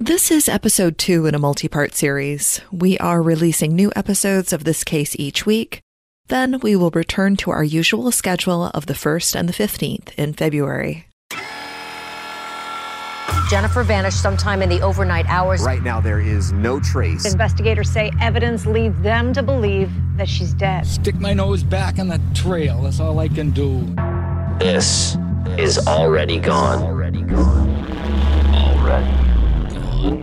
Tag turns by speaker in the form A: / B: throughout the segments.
A: This is episode two in a multi part series. We are releasing new episodes of this case each week. Then we will return to our usual schedule of the 1st and the 15th in February.
B: Jennifer vanished sometime in the overnight hours.
C: Right now, there is no trace.
D: Investigators say evidence leads them to believe that she's dead.
E: Stick my nose back on the trail. That's all I can do.
F: This is already gone. Already gone.
A: On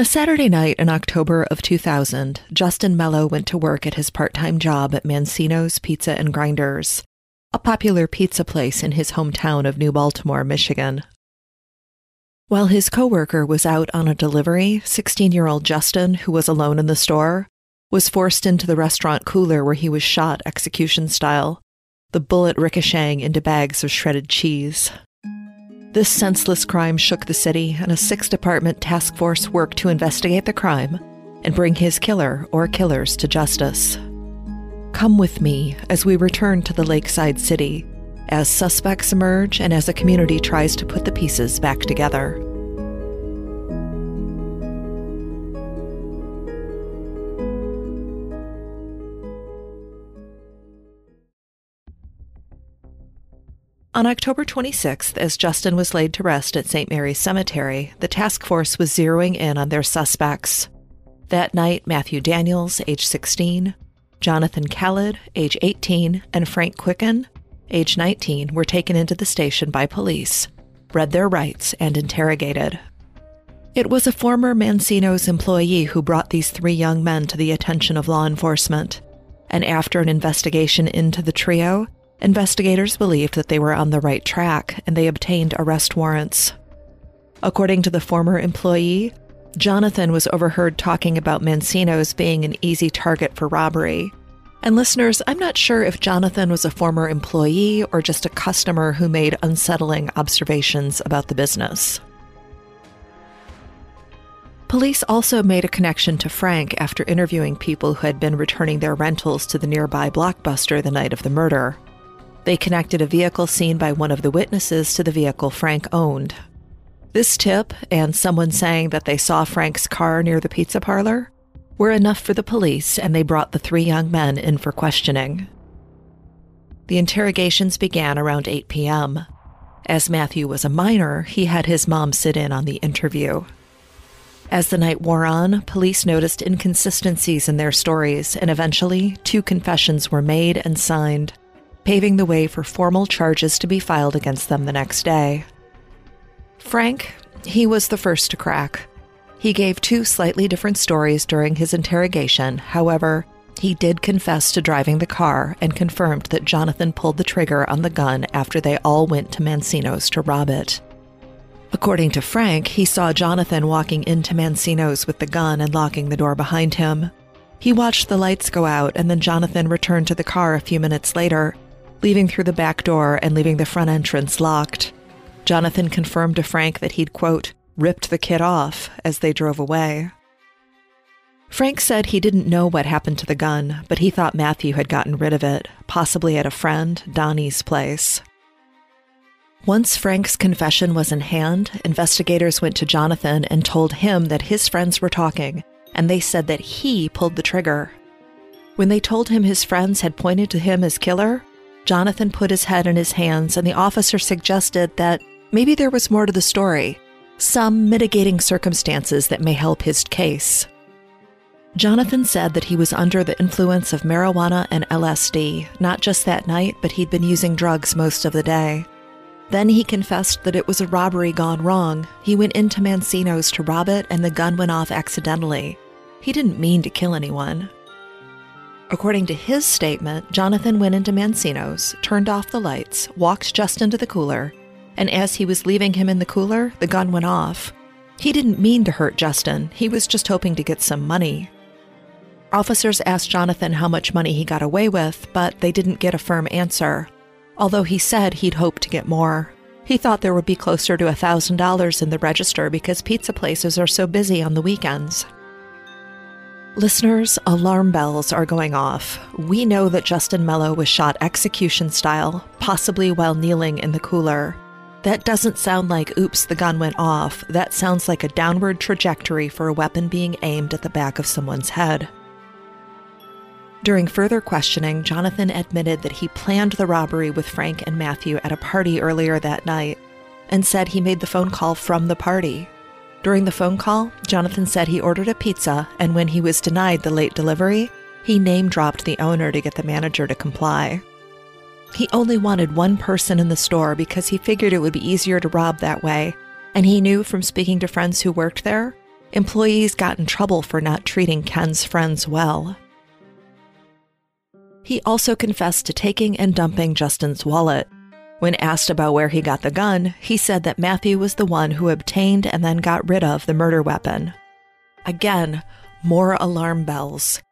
A: a Saturday night in October of 2000, Justin Mello went to work at his part time job at Mancino's Pizza and Grinders, a popular pizza place in his hometown of New Baltimore, Michigan. While his coworker was out on a delivery, 16 year old Justin, who was alone in the store, was forced into the restaurant cooler where he was shot execution style, the bullet ricocheting into bags of shredded cheese. This senseless crime shook the city, and a six department task force worked to investigate the crime and bring his killer or killers to justice. Come with me as we return to the lakeside city, as suspects emerge and as a community tries to put the pieces back together. On October 26th, as Justin was laid to rest at St. Mary's Cemetery, the task force was zeroing in on their suspects. That night, Matthew Daniels, age 16, Jonathan Khaled, age 18, and Frank Quicken, age 19, were taken into the station by police, read their rights, and interrogated. It was a former Mancino's employee who brought these three young men to the attention of law enforcement, and after an investigation into the trio, Investigators believed that they were on the right track and they obtained arrest warrants. According to the former employee, Jonathan was overheard talking about Mancino's being an easy target for robbery. And listeners, I'm not sure if Jonathan was a former employee or just a customer who made unsettling observations about the business. Police also made a connection to Frank after interviewing people who had been returning their rentals to the nearby blockbuster the night of the murder. They connected a vehicle seen by one of the witnesses to the vehicle Frank owned. This tip, and someone saying that they saw Frank's car near the pizza parlor, were enough for the police, and they brought the three young men in for questioning. The interrogations began around 8 p.m. As Matthew was a minor, he had his mom sit in on the interview. As the night wore on, police noticed inconsistencies in their stories, and eventually, two confessions were made and signed paving the way for formal charges to be filed against them the next day. Frank, he was the first to crack. He gave two slightly different stories during his interrogation. However, he did confess to driving the car and confirmed that Jonathan pulled the trigger on the gun after they all went to Mancino's to rob it. According to Frank, he saw Jonathan walking into Mancino's with the gun and locking the door behind him. He watched the lights go out, and then Jonathan returned to the car a few minutes later leaving through the back door and leaving the front entrance locked. Jonathan confirmed to Frank that he'd, quote, ripped the kid off as they drove away. Frank said he didn't know what happened to the gun, but he thought Matthew had gotten rid of it, possibly at a friend, Donnie's place. Once Frank's confession was in hand, investigators went to Jonathan and told him that his friends were talking, and they said that he pulled the trigger. When they told him his friends had pointed to him as killer, Jonathan put his head in his hands, and the officer suggested that maybe there was more to the story, some mitigating circumstances that may help his case. Jonathan said that he was under the influence of marijuana and LSD, not just that night, but he'd been using drugs most of the day. Then he confessed that it was a robbery gone wrong. He went into Mancino's to rob it, and the gun went off accidentally. He didn't mean to kill anyone. According to his statement, Jonathan went into Mancino's, turned off the lights, walked Justin to the cooler, and as he was leaving him in the cooler, the gun went off. He didn't mean to hurt Justin, he was just hoping to get some money. Officers asked Jonathan how much money he got away with, but they didn't get a firm answer, although he said he'd hoped to get more. He thought there would be closer to $1,000 in the register because pizza places are so busy on the weekends. Listeners, alarm bells are going off. We know that Justin Mello was shot execution style, possibly while kneeling in the cooler. That doesn't sound like oops, the gun went off. That sounds like a downward trajectory for a weapon being aimed at the back of someone's head. During further questioning, Jonathan admitted that he planned the robbery with Frank and Matthew at a party earlier that night and said he made the phone call from the party. During the phone call, Jonathan said he ordered a pizza, and when he was denied the late delivery, he name dropped the owner to get the manager to comply. He only wanted one person in the store because he figured it would be easier to rob that way, and he knew from speaking to friends who worked there, employees got in trouble for not treating Ken's friends well. He also confessed to taking and dumping Justin's wallet, when asked about where he got the gun, he said that Matthew was the one who obtained and then got rid of the murder weapon. Again, more alarm bells.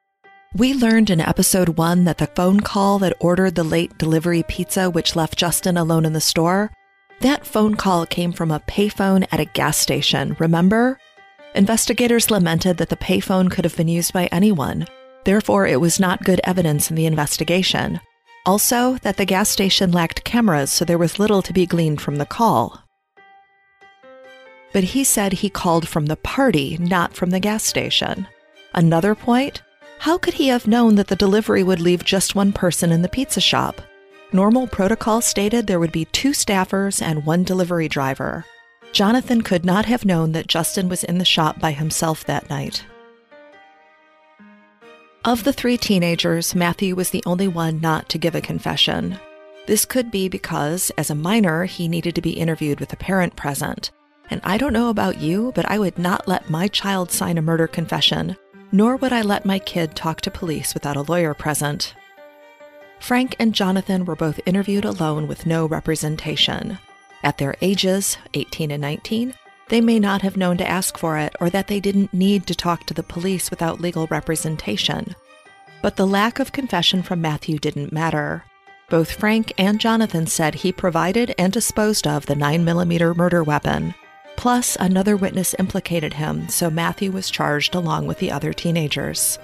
A: We learned in episode one that the phone call that ordered the late delivery pizza, which left Justin alone in the store, that phone call came from a payphone at a gas station, remember? Investigators lamented that the payphone could have been used by anyone. Therefore, it was not good evidence in the investigation. Also, that the gas station lacked cameras, so there was little to be gleaned from the call. But he said he called from the party, not from the gas station. Another point how could he have known that the delivery would leave just one person in the pizza shop? Normal protocol stated there would be two staffers and one delivery driver. Jonathan could not have known that Justin was in the shop by himself that night. Of the three teenagers, Matthew was the only one not to give a confession. This could be because, as a minor, he needed to be interviewed with a parent present. And I don't know about you, but I would not let my child sign a murder confession, nor would I let my kid talk to police without a lawyer present. Frank and Jonathan were both interviewed alone with no representation. At their ages, 18 and 19, they may not have known to ask for it or that they didn't need to talk to the police without legal representation. But the lack of confession from Matthew didn't matter. Both Frank and Jonathan said he provided and disposed of the 9mm murder weapon. Plus, another witness implicated him, so Matthew was charged along with the other teenagers.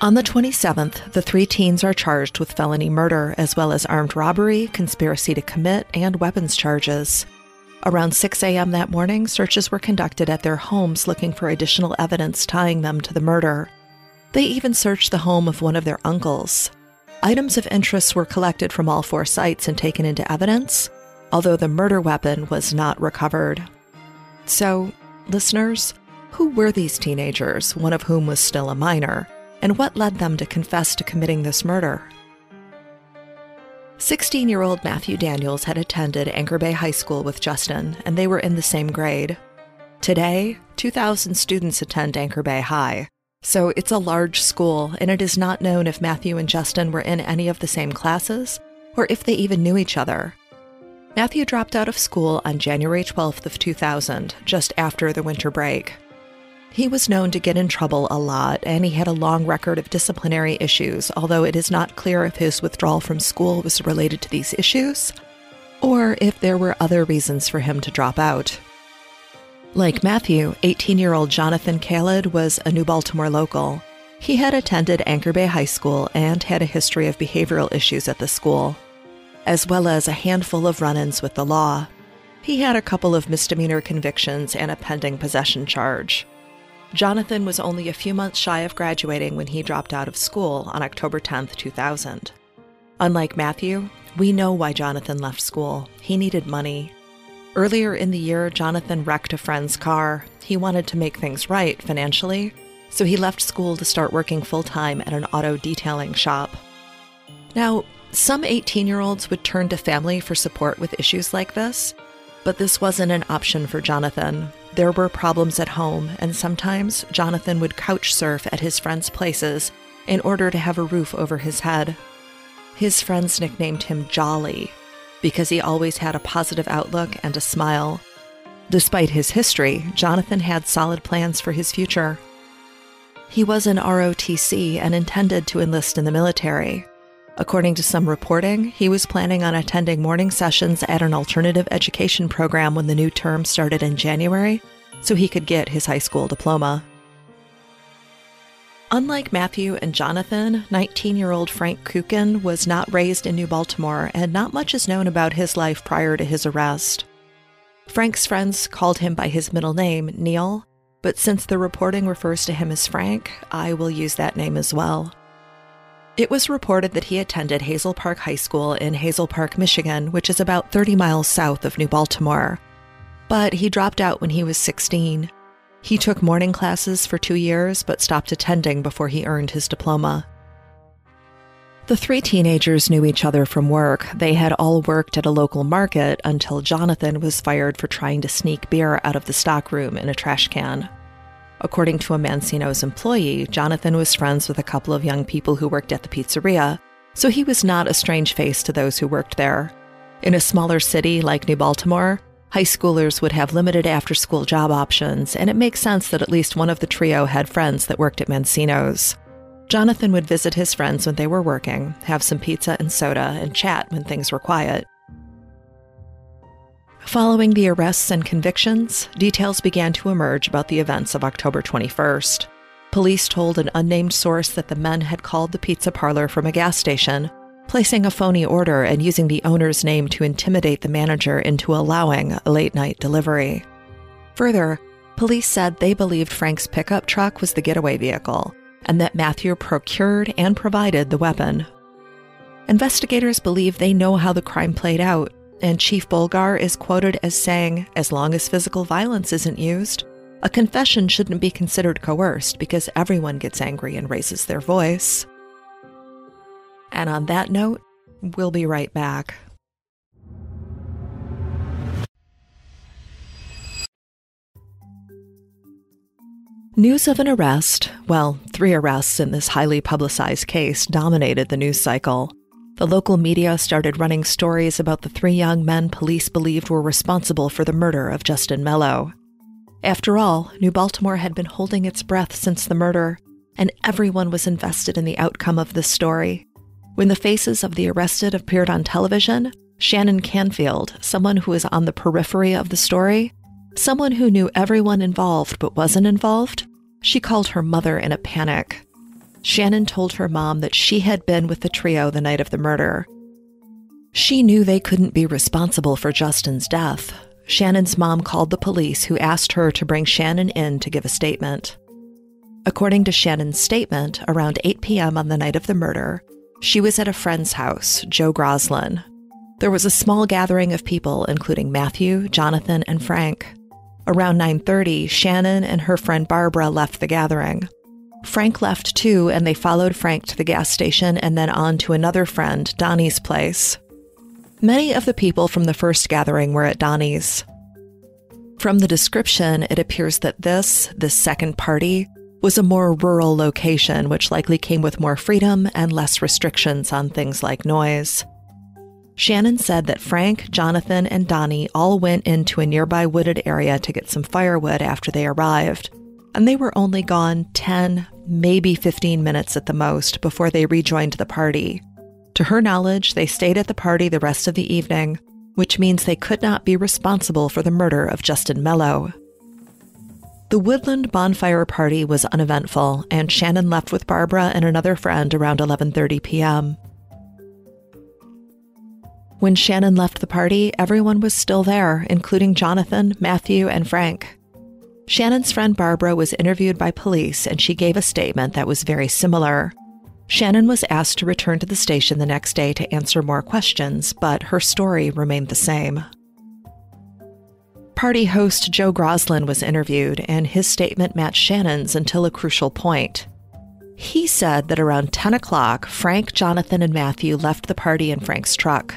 A: On the 27th, the three teens are charged with felony murder, as well as armed robbery, conspiracy to commit, and weapons charges. Around 6 a.m. that morning, searches were conducted at their homes looking for additional evidence tying them to the murder. They even searched the home of one of their uncles. Items of interest were collected from all four sites and taken into evidence, although the murder weapon was not recovered. So, listeners, who were these teenagers, one of whom was still a minor? And what led them to confess to committing this murder. 16 year old Matthew Daniels had attended Anchor Bay High School with Justin, and they were in the same grade. Today, 2,000 students attend Anchor Bay High, so it's a large school, and it is not known if Matthew and Justin were in any of the same classes or if they even knew each other. Matthew dropped out of school on January 12th of 2000, just after the winter break. He was known to get in trouble a lot, and he had a long record of disciplinary issues, although it is not clear if his withdrawal from school was related to these issues or if there were other reasons for him to drop out. Like Matthew, 18 year old Jonathan Khaled was a New Baltimore local. He had attended Anchor Bay High School and had a history of behavioral issues at the school, as well as a handful of run ins with the law. He had a couple of misdemeanor convictions and a pending possession charge. Jonathan was only a few months shy of graduating when he dropped out of school on October 10, 2000. Unlike Matthew, we know why Jonathan left school. He needed money. Earlier in the year, Jonathan wrecked a friend's car. He wanted to make things right financially, so he left school to start working full time at an auto detailing shop. Now, some 18 year olds would turn to family for support with issues like this, but this wasn't an option for Jonathan. There were problems at home, and sometimes Jonathan would couch surf at his friends' places in order to have a roof over his head. His friends nicknamed him Jolly because he always had a positive outlook and a smile. Despite his history, Jonathan had solid plans for his future. He was in ROTC and intended to enlist in the military. According to some reporting, he was planning on attending morning sessions at an alternative education program when the new term started in January so he could get his high school diploma. Unlike Matthew and Jonathan, 19 year old Frank Kukin was not raised in New Baltimore, and not much is known about his life prior to his arrest. Frank's friends called him by his middle name, Neil, but since the reporting refers to him as Frank, I will use that name as well. It was reported that he attended Hazel Park High School in Hazel Park, Michigan, which is about 30 miles south of New Baltimore. But he dropped out when he was 16. He took morning classes for two years but stopped attending before he earned his diploma. The three teenagers knew each other from work. They had all worked at a local market until Jonathan was fired for trying to sneak beer out of the stockroom in a trash can. According to a Mancino's employee, Jonathan was friends with a couple of young people who worked at the pizzeria, so he was not a strange face to those who worked there. In a smaller city like New Baltimore, high schoolers would have limited after school job options, and it makes sense that at least one of the trio had friends that worked at Mancino's. Jonathan would visit his friends when they were working, have some pizza and soda, and chat when things were quiet. Following the arrests and convictions, details began to emerge about the events of October 21st. Police told an unnamed source that the men had called the pizza parlor from a gas station, placing a phony order and using the owner's name to intimidate the manager into allowing a late night delivery. Further, police said they believed Frank's pickup truck was the getaway vehicle and that Matthew procured and provided the weapon. Investigators believe they know how the crime played out and Chief Bulgar is quoted as saying, as long as physical violence isn't used, a confession shouldn't be considered coerced because everyone gets angry and raises their voice. And on that note, we'll be right back. News of an arrest, well, three arrests in this highly publicized case, dominated the news cycle. The local media started running stories about the three young men police believed were responsible for the murder of Justin Mello. After all, New Baltimore had been holding its breath since the murder, and everyone was invested in the outcome of this story. When the faces of the arrested appeared on television, Shannon Canfield, someone who was on the periphery of the story, someone who knew everyone involved but wasn't involved, she called her mother in a panic. Shannon told her mom that she had been with the trio the night of the murder. She knew they couldn't be responsible for Justin's death. Shannon's mom called the police, who asked her to bring Shannon in to give a statement. According to Shannon's statement, around 8 p.m. on the night of the murder, she was at a friend's house, Joe Groslin. There was a small gathering of people, including Matthew, Jonathan, and Frank. Around 9:30, Shannon and her friend Barbara left the gathering. Frank left too, and they followed Frank to the gas station and then on to another friend, Donnie's place. Many of the people from the first gathering were at Donnie's. From the description, it appears that this, this second party, was a more rural location, which likely came with more freedom and less restrictions on things like noise. Shannon said that Frank, Jonathan, and Donnie all went into a nearby wooded area to get some firewood after they arrived and they were only gone 10, maybe 15 minutes at the most before they rejoined the party. To her knowledge, they stayed at the party the rest of the evening, which means they could not be responsible for the murder of Justin Mello. The Woodland bonfire party was uneventful, and Shannon left with Barbara and another friend around 11:30 p.m. When Shannon left the party, everyone was still there, including Jonathan, Matthew, and Frank. Shannon's friend Barbara was interviewed by police and she gave a statement that was very similar. Shannon was asked to return to the station the next day to answer more questions, but her story remained the same. Party host Joe Groslin was interviewed, and his statement matched Shannon's until a crucial point. He said that around 10 o'clock, Frank, Jonathan, and Matthew left the party in Frank's truck.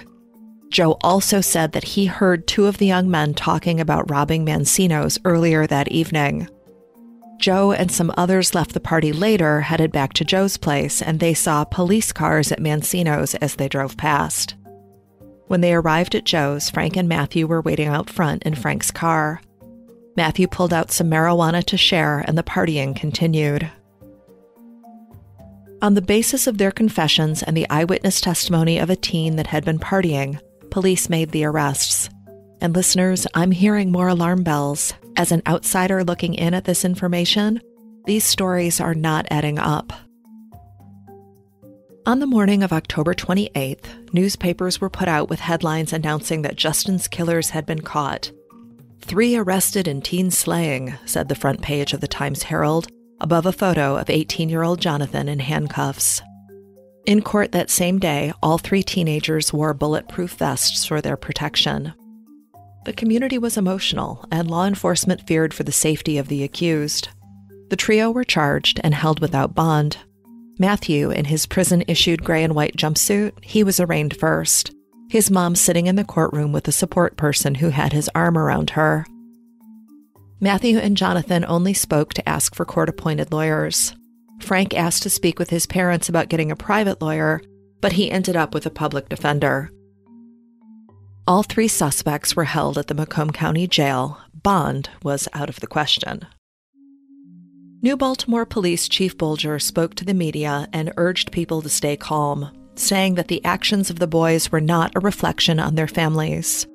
A: Joe also said that he heard two of the young men talking about robbing Mancino's earlier that evening. Joe and some others left the party later, headed back to Joe's place, and they saw police cars at Mancino's as they drove past. When they arrived at Joe's, Frank and Matthew were waiting out front in Frank's car. Matthew pulled out some marijuana to share, and the partying continued. On the basis of their confessions and the eyewitness testimony of a teen that had been partying, police made the arrests. And listeners, I'm hearing more alarm bells. As an outsider looking in at this information, these stories are not adding up. On the morning of October 28th, newspapers were put out with headlines announcing that Justin's killers had been caught. Three arrested in teen slaying, said the front page of the Times Herald, above a photo of 18 year old Jonathan in handcuffs. In court that same day, all three teenagers wore bulletproof vests for their protection. The community was emotional, and law enforcement feared for the safety of the accused. The trio were charged and held without bond. Matthew, in his prison issued gray and white jumpsuit, he was arraigned first, his mom sitting in the courtroom with a support person who had his arm around her. Matthew and Jonathan only spoke to ask for court appointed lawyers. Frank asked to speak with his parents about getting a private lawyer, but he ended up with a public defender. All three suspects were held at the Macomb County Jail. Bond was out of the question. New Baltimore Police Chief Bulger spoke to the media and urged people to stay calm, saying that the actions of the boys were not a reflection on their families.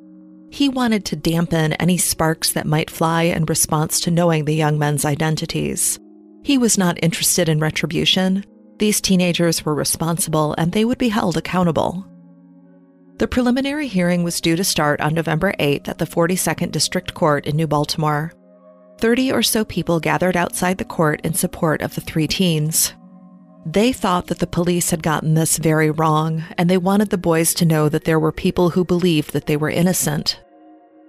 A: He wanted to dampen any sparks that might fly in response to knowing the young men's identities. He was not interested in retribution. These teenagers were responsible and they would be held accountable. The preliminary hearing was due to start on November 8th at the 42nd District Court in New Baltimore. 30 or so people gathered outside the court in support of the three teens. They thought that the police had gotten this very wrong, and they wanted the boys to know that there were people who believed that they were innocent.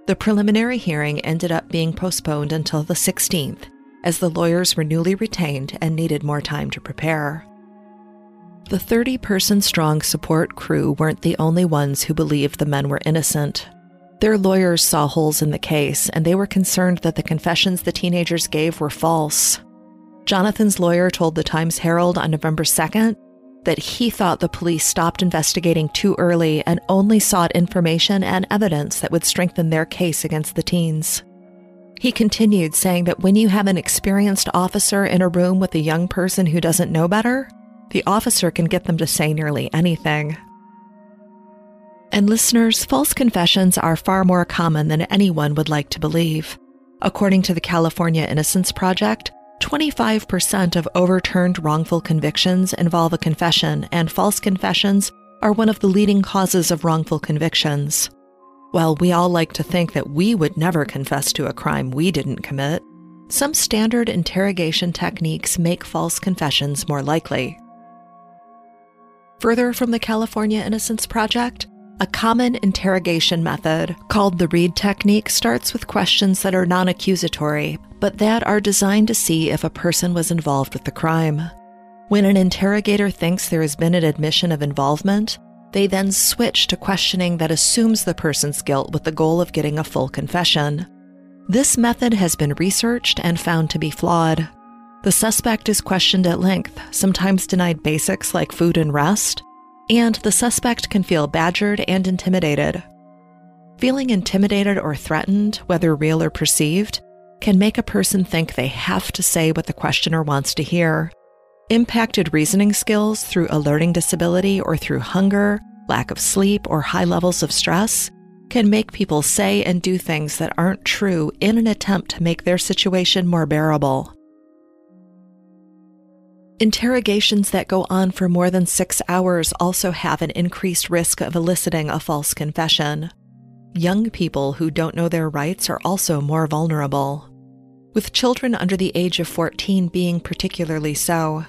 A: The preliminary hearing ended up being postponed until the 16th, as the lawyers were newly retained and needed more time to prepare. The 30 person strong support crew weren't the only ones who believed the men were innocent. Their lawyers saw holes in the case, and they were concerned that the confessions the teenagers gave were false. Jonathan's lawyer told the Times Herald on November 2nd that he thought the police stopped investigating too early and only sought information and evidence that would strengthen their case against the teens. He continued, saying that when you have an experienced officer in a room with a young person who doesn't know better, the officer can get them to say nearly anything. And listeners, false confessions are far more common than anyone would like to believe. According to the California Innocence Project, 25% of overturned wrongful convictions involve a confession, and false confessions are one of the leading causes of wrongful convictions. While we all like to think that we would never confess to a crime we didn't commit, some standard interrogation techniques make false confessions more likely. Further from the California Innocence Project, a common interrogation method called the Reid technique starts with questions that are non accusatory, but that are designed to see if a person was involved with the crime. When an interrogator thinks there has been an admission of involvement, they then switch to questioning that assumes the person's guilt with the goal of getting a full confession. This method has been researched and found to be flawed. The suspect is questioned at length, sometimes denied basics like food and rest, and the suspect can feel badgered and intimidated. Feeling intimidated or threatened, whether real or perceived, can make a person think they have to say what the questioner wants to hear. Impacted reasoning skills through a learning disability or through hunger, lack of sleep, or high levels of stress can make people say and do things that aren't true in an attempt to make their situation more bearable. Interrogations that go on for more than six hours also have an increased risk of eliciting a false confession. Young people who don't know their rights are also more vulnerable, with children under the age of 14 being particularly so.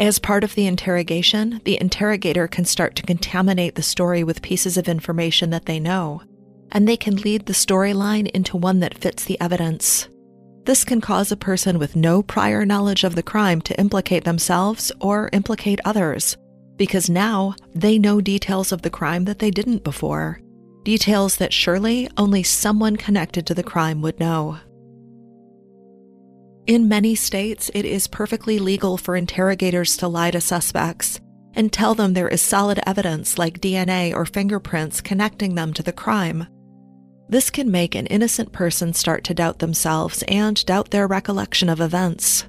A: As part of the interrogation, the interrogator can start to contaminate the story with pieces of information that they know, and they can lead the storyline into one that fits the evidence. This can cause a person with no prior knowledge of the crime to implicate themselves or implicate others, because now they know details of the crime that they didn't before, details that surely only someone connected to the crime would know. In many states, it is perfectly legal for interrogators to lie to suspects and tell them there is solid evidence like DNA or fingerprints connecting them to the crime. This can make an innocent person start to doubt themselves and doubt their recollection of events.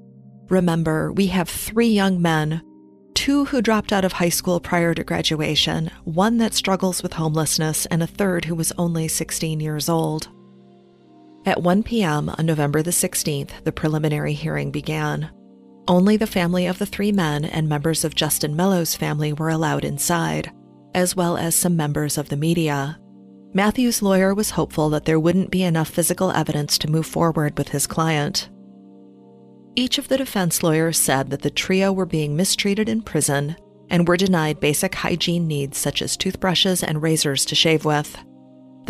A: Remember, we have three young men two who dropped out of high school prior to graduation, one that struggles with homelessness, and a third who was only 16 years old. At 1 p.m. on November the 16th, the preliminary hearing began. Only the family of the three men and members of Justin Mello's family were allowed inside, as well as some members of the media. Matthew's lawyer was hopeful that there wouldn't be enough physical evidence to move forward with his client. Each of the defense lawyers said that the trio were being mistreated in prison and were denied basic hygiene needs such as toothbrushes and razors to shave with.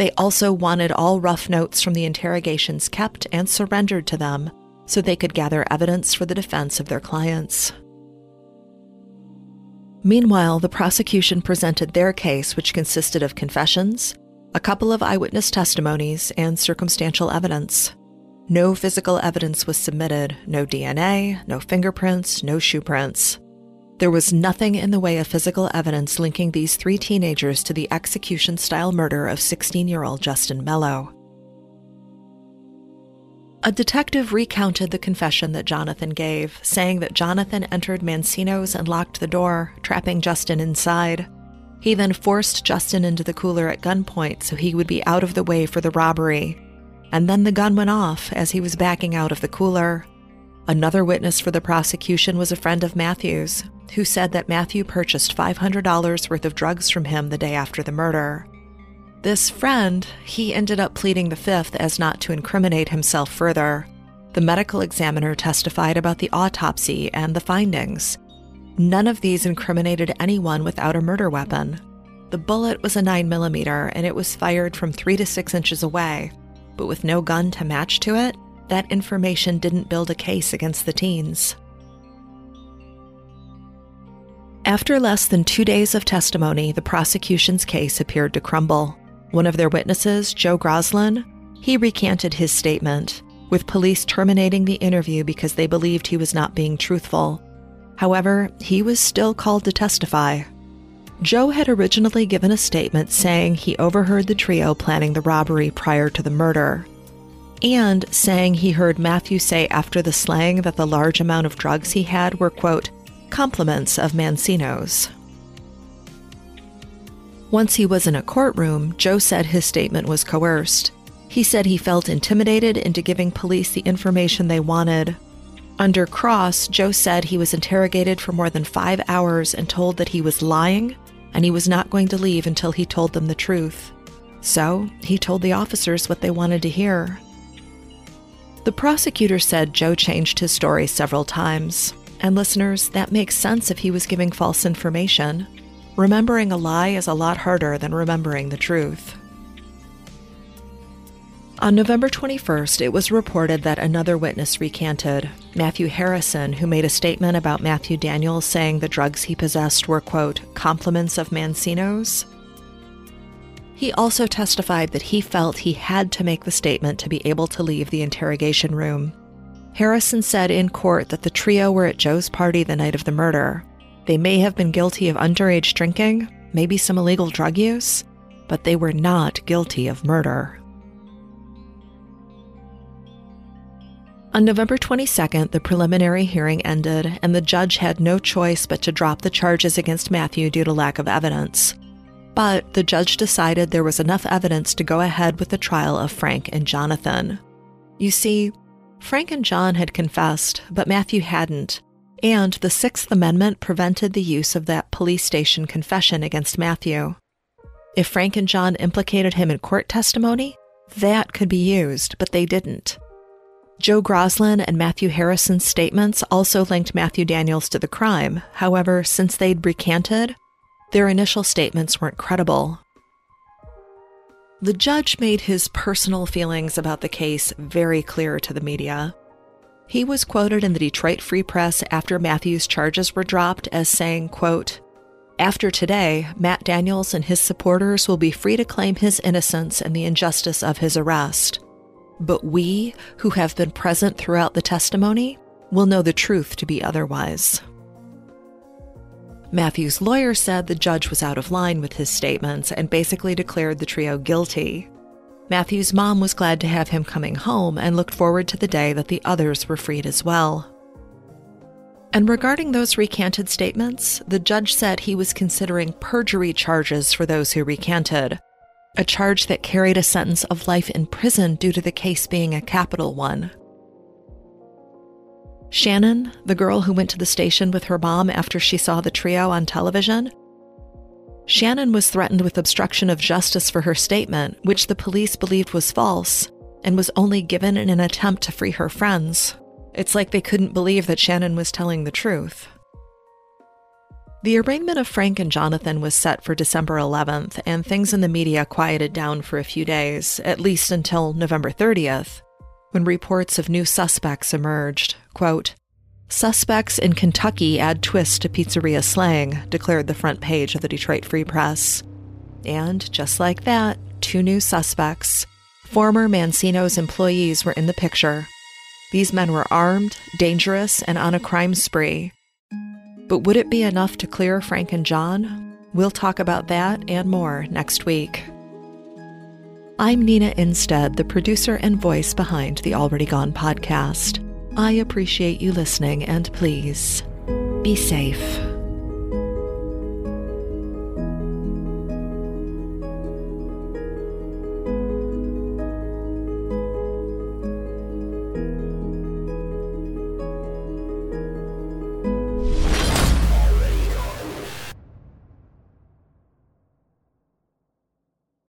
A: They also wanted all rough notes from the interrogations kept and surrendered to them so they could gather evidence for the defense of their clients. Meanwhile, the prosecution presented their case, which consisted of confessions, a couple of eyewitness testimonies, and circumstantial evidence. No physical evidence was submitted no DNA, no fingerprints, no shoe prints. There was nothing in the way of physical evidence linking these three teenagers to the execution style murder of 16 year old Justin Mello. A detective recounted the confession that Jonathan gave, saying that Jonathan entered Mancino's and locked the door, trapping Justin inside. He then forced Justin into the cooler at gunpoint so he would be out of the way for the robbery, and then the gun went off as he was backing out of the cooler. Another witness for the prosecution was a friend of Matthew's, who said that Matthew purchased $500 worth of drugs from him the day after the murder. This friend, he ended up pleading the fifth as not to incriminate himself further. The medical examiner testified about the autopsy and the findings. None of these incriminated anyone without a murder weapon. The bullet was a 9mm and it was fired from 3 to 6 inches away, but with no gun to match to it, that information didn't build a case against the teens. After less than two days of testimony, the prosecution's case appeared to crumble. One of their witnesses, Joe Groslin, he recanted his statement, with police terminating the interview because they believed he was not being truthful. However, he was still called to testify. Joe had originally given a statement saying he overheard the trio planning the robbery prior to the murder, and saying he heard Matthew say after the slang that the large amount of drugs he had were, quote, compliments of Mancino's. Once he was in a courtroom, Joe said his statement was coerced. He said he felt intimidated into giving police the information they wanted. Under cross, Joe said he was interrogated for more than five hours and told that he was lying and he was not going to leave until he told them the truth. So he told the officers what they wanted to hear. The prosecutor said Joe changed his story several times. And listeners, that makes sense if he was giving false information. Remembering a lie is a lot harder than remembering the truth. On November 21st, it was reported that another witness recanted, Matthew Harrison, who made a statement about Matthew Daniels saying the drugs he possessed were, quote, compliments of Mancino's. He also testified that he felt he had to make the statement to be able to leave the interrogation room. Harrison said in court that the trio were at Joe's party the night of the murder. They may have been guilty of underage drinking, maybe some illegal drug use, but they were not guilty of murder. On November 22nd, the preliminary hearing ended, and the judge had no choice but to drop the charges against Matthew due to lack of evidence. But the judge decided there was enough evidence to go ahead with the trial of Frank and Jonathan. You see, Frank and John had confessed, but Matthew hadn't, and the Sixth Amendment prevented the use of that police station confession against Matthew. If Frank and John implicated him in court testimony, that could be used, but they didn't. Joe Groslin and Matthew Harrison's statements also linked Matthew Daniels to the crime. However, since they'd recanted, their initial statements weren't credible. The judge made his personal feelings about the case very clear to the media. He was quoted in the Detroit Free Press after Matthew's charges were dropped as saying, quote, After today, Matt Daniels and his supporters will be free to claim his innocence and the injustice of his arrest. But we, who have been present throughout the testimony, will know the truth to be otherwise. Matthew's lawyer said the judge was out of line with his statements and basically declared the trio guilty. Matthew's mom was glad to have him coming home and looked forward to the day that the others were freed as well. And regarding those recanted statements, the judge said he was considering perjury charges for those who recanted, a charge that carried a sentence of life in prison due to the case being a capital one. Shannon, the girl who went to the station with her mom after she saw the trio on television, Shannon was threatened with obstruction of justice for her statement, which the police believed was false, and was only given in an attempt to free her friends. It's like they couldn't believe that Shannon was telling the truth. The arraignment of Frank and Jonathan was set for December 11th, and things in the media quieted down for a few days, at least until November 30th, when reports of new suspects emerged. Quote, Suspects in Kentucky add twist to pizzeria slang, declared the front page of the Detroit Free Press. And just like that, two new suspects, former Mancino's employees, were in the picture these men were armed, dangerous, and on a crime spree. But would it be enough to clear Frank and John? We'll talk about that and more next week. I'm Nina Innsted, the producer and voice behind the Already Gone podcast. I appreciate you listening, and please be safe.